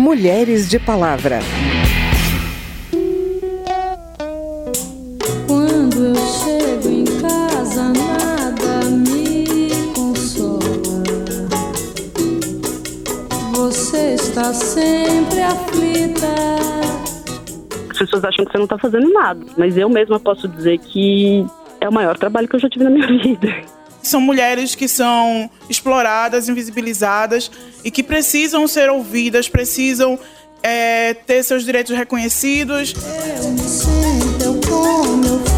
Mulheres de Palavra. Quando eu chego em casa, nada me consola. Você está sempre aflita. As pessoas acham que você não está fazendo nada, mas eu mesma posso dizer que é o maior trabalho que eu já tive na minha vida. São mulheres que são exploradas, invisibilizadas e que precisam ser ouvidas, precisam é, ter seus direitos reconhecidos. Eu me sento, eu como, eu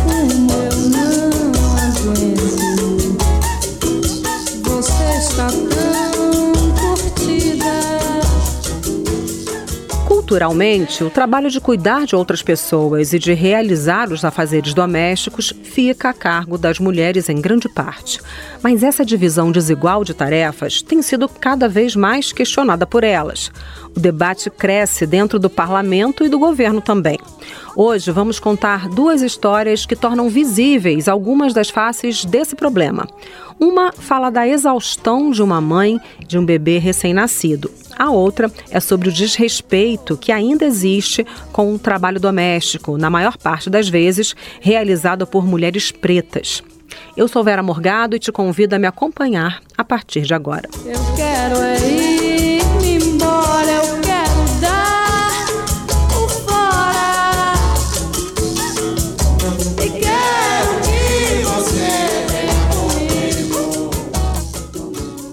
Culturalmente, o trabalho de cuidar de outras pessoas e de realizar os afazeres domésticos fica a cargo das mulheres em grande parte. Mas essa divisão desigual de tarefas tem sido cada vez mais questionada por elas. O debate cresce dentro do parlamento e do governo também. Hoje vamos contar duas histórias que tornam visíveis algumas das faces desse problema. Uma fala da exaustão de uma mãe de um bebê recém-nascido. A outra é sobre o desrespeito que ainda existe com o trabalho doméstico, na maior parte das vezes realizado por mulheres pretas. Eu sou Vera Morgado e te convido a me acompanhar a partir de agora. Eu quero é ir-me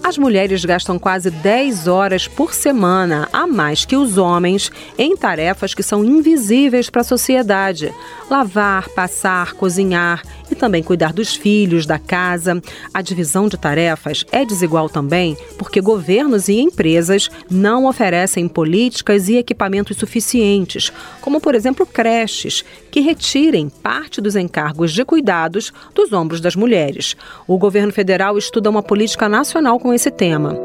As mulheres gastam quase 10 horas por semana a mais que os homens em tarefas que são invisíveis para a sociedade: lavar, passar, cozinhar e também cuidar dos filhos, da casa. A divisão de tarefas é desigual também porque governos e empresas não oferecem políticas e equipamentos suficientes, como por exemplo creches, que retirem parte dos encargos de cuidados dos ombros das mulheres. O governo federal estuda uma política nacional com esse tema.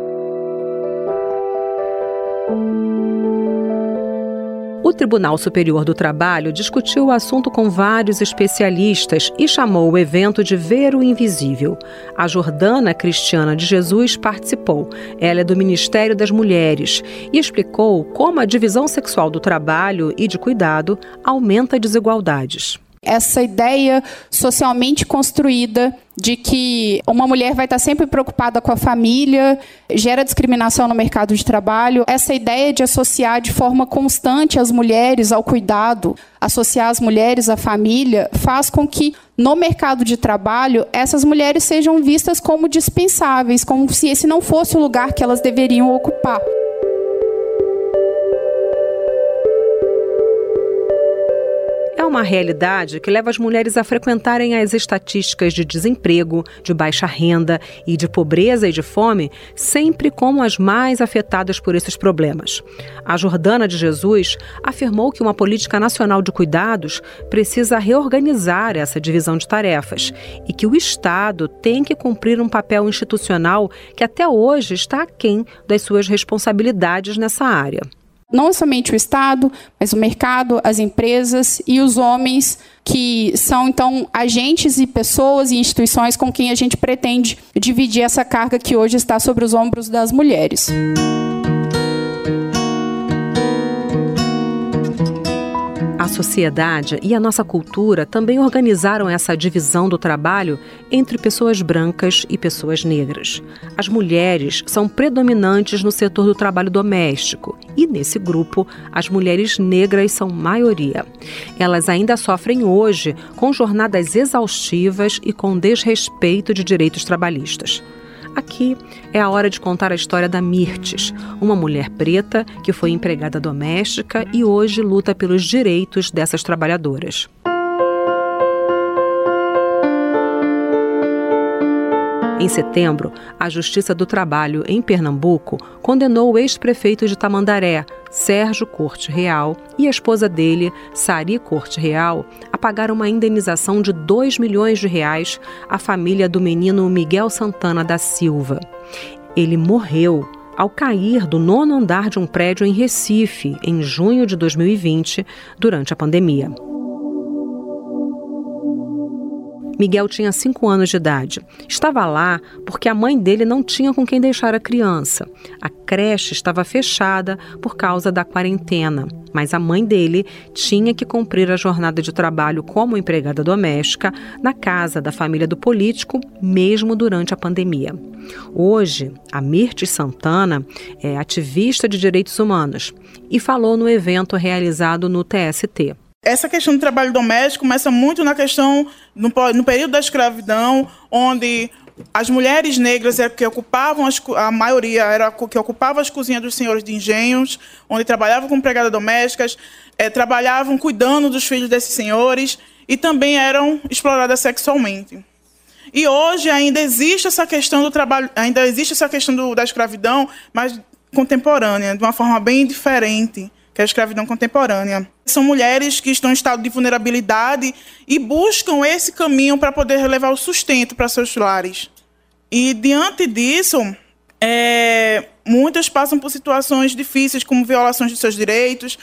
O Tribunal Superior do Trabalho discutiu o assunto com vários especialistas e chamou o evento de Ver o Invisível. A Jordana Cristiana de Jesus participou. Ela é do Ministério das Mulheres e explicou como a divisão sexual do trabalho e de cuidado aumenta desigualdades essa ideia socialmente construída de que uma mulher vai estar sempre preocupada com a família, gera discriminação no mercado de trabalho. Essa ideia de associar de forma constante as mulheres ao cuidado, associar as mulheres à família, faz com que no mercado de trabalho essas mulheres sejam vistas como dispensáveis, como se esse não fosse o lugar que elas deveriam ocupar. Uma realidade que leva as mulheres a frequentarem as estatísticas de desemprego, de baixa renda e de pobreza e de fome, sempre como as mais afetadas por esses problemas. A Jordana de Jesus afirmou que uma política nacional de cuidados precisa reorganizar essa divisão de tarefas e que o Estado tem que cumprir um papel institucional que até hoje está aquém das suas responsabilidades nessa área não somente o Estado, mas o mercado, as empresas e os homens, que são então agentes e pessoas e instituições com quem a gente pretende dividir essa carga que hoje está sobre os ombros das mulheres. A sociedade e a nossa cultura também organizaram essa divisão do trabalho entre pessoas brancas e pessoas negras. As mulheres são predominantes no setor do trabalho doméstico e, nesse grupo, as mulheres negras são maioria. Elas ainda sofrem hoje com jornadas exaustivas e com desrespeito de direitos trabalhistas. Aqui é a hora de contar a história da Mirtes, uma mulher preta que foi empregada doméstica e hoje luta pelos direitos dessas trabalhadoras. Em setembro, a Justiça do Trabalho em Pernambuco condenou o ex-prefeito de Tamandaré, Sérgio Corte Real, e a esposa dele, Sari Corte Real, a pagar uma indenização de 2 milhões de reais à família do menino Miguel Santana da Silva. Ele morreu ao cair do nono andar de um prédio em Recife, em junho de 2020, durante a pandemia. Miguel tinha 5 anos de idade. Estava lá porque a mãe dele não tinha com quem deixar a criança. A creche estava fechada por causa da quarentena, mas a mãe dele tinha que cumprir a jornada de trabalho como empregada doméstica na casa da família do político, mesmo durante a pandemia. Hoje, a Mirtes Santana é ativista de direitos humanos e falou no evento realizado no TST. Essa questão do trabalho doméstico começa muito na questão, no, no período da escravidão, onde as mulheres negras é que ocupavam, as, a maioria era que ocupava as cozinhas dos senhores de engenhos, onde trabalhavam como empregadas domésticas, é, trabalhavam cuidando dos filhos desses senhores e também eram exploradas sexualmente. E hoje ainda existe essa questão do trabalho, ainda existe essa questão do, da escravidão, mas contemporânea, de uma forma bem diferente que é a escravidão contemporânea. São mulheres que estão em estado de vulnerabilidade e buscam esse caminho para poder levar o sustento para seus lares. E diante disso, é, muitas passam por situações difíceis, como violações de seus direitos,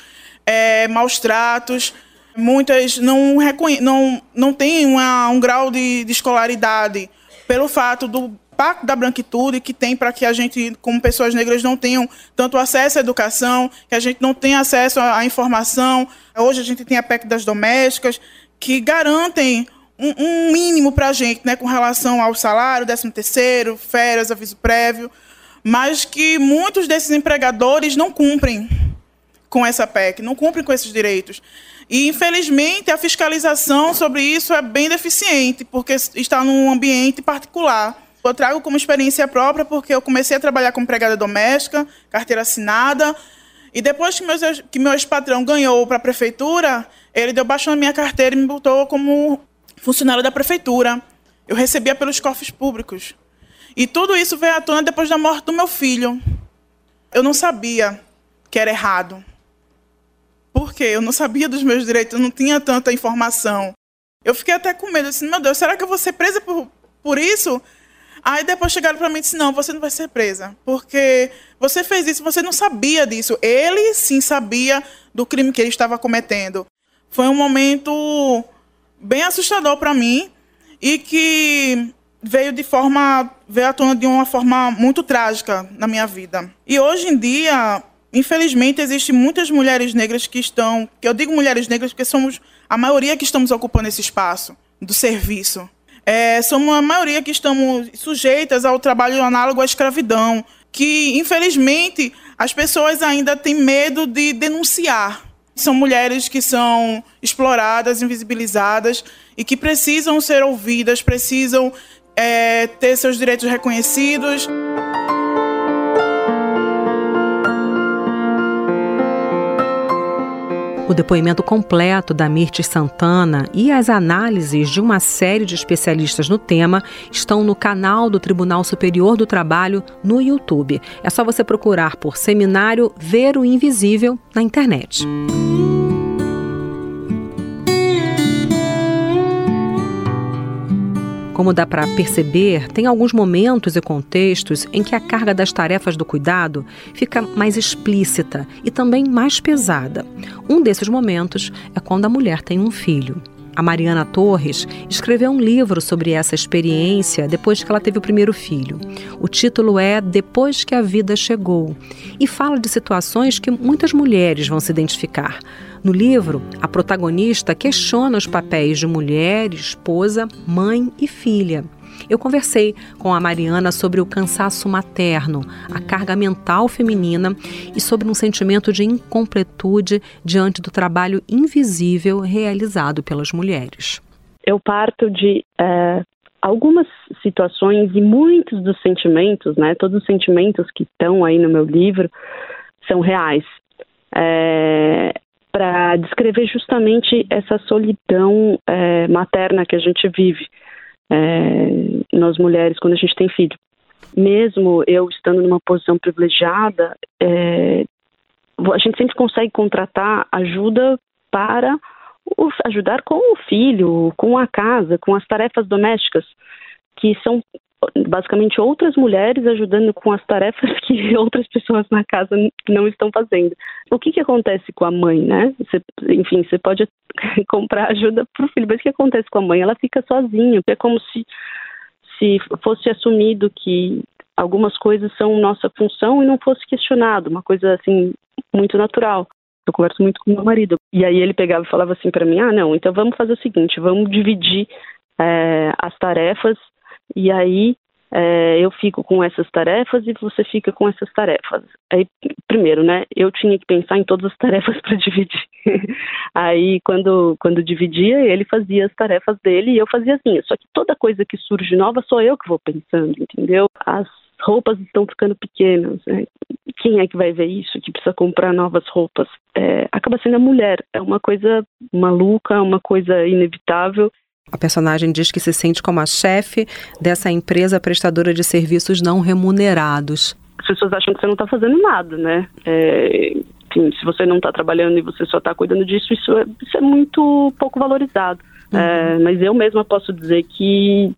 é, maus tratos. Muitas não, não, não têm uma, um grau de, de escolaridade pelo fato do impacto da branquitude que tem para que a gente, como pessoas negras, não tenham tanto acesso à educação, que a gente não tenha acesso à informação. Hoje a gente tem a PEC das domésticas, que garantem um, um mínimo para a gente, né, com relação ao salário, 13 terceiro, férias, aviso prévio, mas que muitos desses empregadores não cumprem com essa PEC, não cumprem com esses direitos. E, infelizmente, a fiscalização sobre isso é bem deficiente, porque está num ambiente particular. Eu trago como experiência própria porque eu comecei a trabalhar como empregada doméstica, carteira assinada, e depois que, meus, que meu ex-patrão ganhou para a prefeitura, ele deu baixo na minha carteira e me botou como funcionário da prefeitura. Eu recebia pelos cofres públicos. E tudo isso veio à tona depois da morte do meu filho. Eu não sabia que era errado. Por quê? Eu não sabia dos meus direitos, eu não tinha tanta informação. Eu fiquei até com medo, assim, meu Deus, será que eu vou ser presa por, por isso? Aí depois chegaram para mim e disse: não, você não vai ser presa, porque você fez isso, você não sabia disso. Ele sim sabia do crime que ele estava cometendo. Foi um momento bem assustador para mim e que veio de forma veio à tona de uma forma muito trágica na minha vida. E hoje em dia, infelizmente, existem muitas mulheres negras que estão, que eu digo mulheres negras porque somos a maioria que estamos ocupando esse espaço do serviço é, somos a maioria que estamos sujeitas ao trabalho análogo à escravidão, que infelizmente as pessoas ainda têm medo de denunciar. São mulheres que são exploradas, invisibilizadas e que precisam ser ouvidas, precisam é, ter seus direitos reconhecidos. O depoimento completo da Mirtes Santana e as análises de uma série de especialistas no tema estão no canal do Tribunal Superior do Trabalho no YouTube. É só você procurar por Seminário Ver o Invisível na internet. Como dá para perceber, tem alguns momentos e contextos em que a carga das tarefas do cuidado fica mais explícita e também mais pesada. Um desses momentos é quando a mulher tem um filho. A Mariana Torres escreveu um livro sobre essa experiência depois que ela teve o primeiro filho. O título é Depois que a Vida Chegou e fala de situações que muitas mulheres vão se identificar. No livro, a protagonista questiona os papéis de mulher, esposa, mãe e filha. Eu conversei com a Mariana sobre o cansaço materno, a carga mental feminina e sobre um sentimento de incompletude diante do trabalho invisível realizado pelas mulheres. Eu parto de é, algumas situações e muitos dos sentimentos, né, todos os sentimentos que estão aí no meu livro são reais. É, para descrever justamente essa solidão é, materna que a gente vive é, nós mulheres quando a gente tem filho. Mesmo eu estando numa posição privilegiada, é, a gente sempre consegue contratar ajuda para o, ajudar com o filho, com a casa, com as tarefas domésticas que são basicamente outras mulheres ajudando com as tarefas que outras pessoas na casa não estão fazendo. O que, que acontece com a mãe, né? Você, enfim, você pode comprar ajuda para o filho, mas o que acontece com a mãe? Ela fica sozinha, é como se, se fosse assumido que algumas coisas são nossa função e não fosse questionado, uma coisa assim muito natural. Eu converso muito com meu marido. E aí ele pegava e falava assim para mim: ah, não, então vamos fazer o seguinte, vamos dividir é, as tarefas e aí é, eu fico com essas tarefas e você fica com essas tarefas. Aí, primeiro, né, eu tinha que pensar em todas as tarefas para dividir. aí, quando, quando dividia, ele fazia as tarefas dele e eu fazia assim. Só que toda coisa que surge nova sou eu que vou pensando, entendeu? As roupas estão ficando pequenas. Né? Quem é que vai ver isso? Que precisa comprar novas roupas? É, acaba sendo a mulher. É uma coisa maluca, uma coisa inevitável. A personagem diz que se sente como a chefe dessa empresa prestadora de serviços não remunerados. As pessoas acham que você não está fazendo nada, né? É, enfim, se você não está trabalhando e você só está cuidando disso, isso é, isso é muito pouco valorizado. Uhum. É, mas eu mesma posso dizer que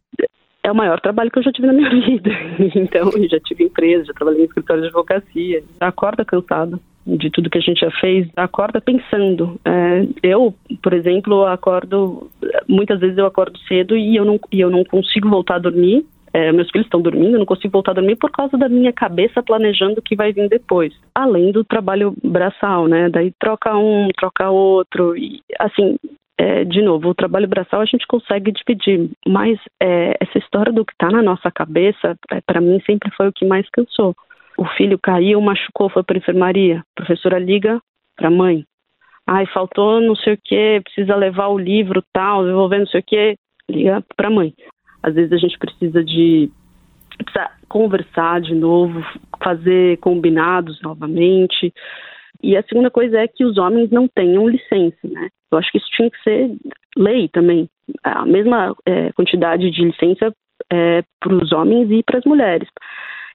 é o maior trabalho que eu já tive na minha vida. Então, já tive empresa, já trabalhei em escritório de advocacia. Acorda cansado de tudo que a gente já fez, acorda pensando. É, eu, por exemplo, acordo, muitas vezes eu acordo cedo e eu não, e eu não consigo voltar a dormir. É, meus filhos estão dormindo, eu não consigo voltar a dormir por causa da minha cabeça planejando o que vai vir depois. Além do trabalho braçal, né? Daí troca um, troca outro. E, assim, é, de novo, o trabalho braçal a gente consegue dividir, mas é, essa história do que está na nossa cabeça, é, para mim sempre foi o que mais cansou. O filho caiu, machucou, foi para enfermaria. A professora liga para a mãe. Ai, faltou não sei o que, precisa levar o livro tal, devolver não sei o que, liga para a mãe. Às vezes a gente precisa de precisa conversar de novo, fazer combinados novamente. E a segunda coisa é que os homens não tenham licença, né? Eu acho que isso tinha que ser lei também. A mesma é, quantidade de licença é, para os homens e para as mulheres.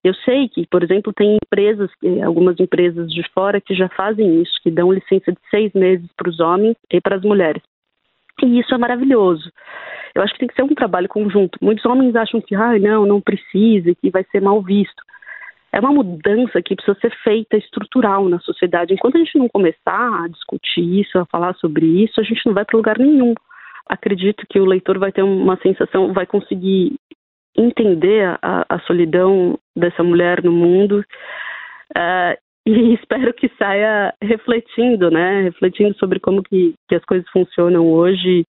Eu sei que, por exemplo, tem empresas, algumas empresas de fora que já fazem isso, que dão licença de seis meses para os homens e para as mulheres. E isso é maravilhoso. Eu acho que tem que ser um trabalho conjunto. Muitos homens acham que, ah, não, não precisa, que vai ser mal visto. É uma mudança que precisa ser feita estrutural na sociedade. Enquanto a gente não começar a discutir isso, a falar sobre isso, a gente não vai para lugar nenhum. Acredito que o leitor vai ter uma sensação, vai conseguir entender a, a solidão dessa mulher no mundo uh, e espero que saia refletindo, né? Refletindo sobre como que, que as coisas funcionam hoje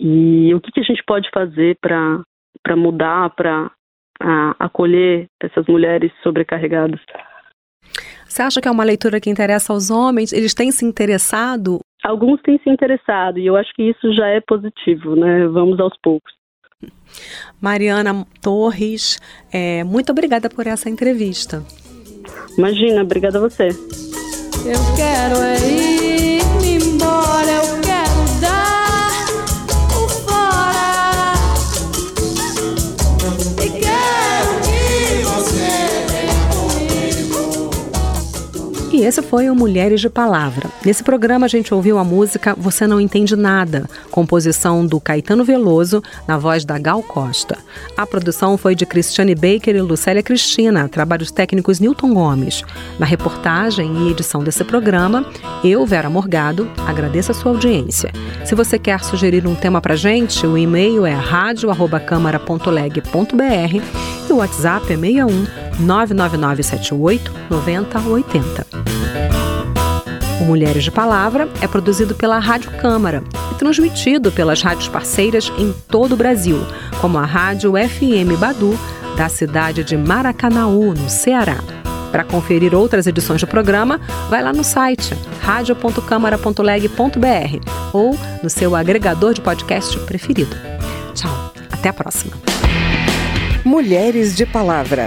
e o que, que a gente pode fazer para mudar, para uh, acolher essas mulheres sobrecarregadas. Você acha que é uma leitura que interessa aos homens? Eles têm se interessado? Alguns têm se interessado e eu acho que isso já é positivo, né? Vamos aos poucos. Mariana Torres, é, muito obrigada por essa entrevista. Imagina, obrigada a você. Eu quero é ir esse foi o Mulheres de Palavra. Nesse programa a gente ouviu a música Você Não Entende Nada, composição do Caetano Veloso, na voz da Gal Costa. A produção foi de Cristiane Baker e Lucélia Cristina, trabalhos técnicos Newton Gomes. Na reportagem e edição desse programa, eu, Vera Morgado, agradeço a sua audiência. Se você quer sugerir um tema pra gente, o e-mail é radio@câmara.leg.br e o WhatsApp é 61 99978 9080. O Mulheres de Palavra é produzido pela Rádio Câmara e transmitido pelas rádios parceiras em todo o Brasil, como a Rádio FM Badu, da cidade de Maracanaú, no Ceará. Para conferir outras edições do programa, vai lá no site radio.câmara.leg.br ou no seu agregador de podcast preferido. Tchau, até a próxima. Mulheres de Palavra.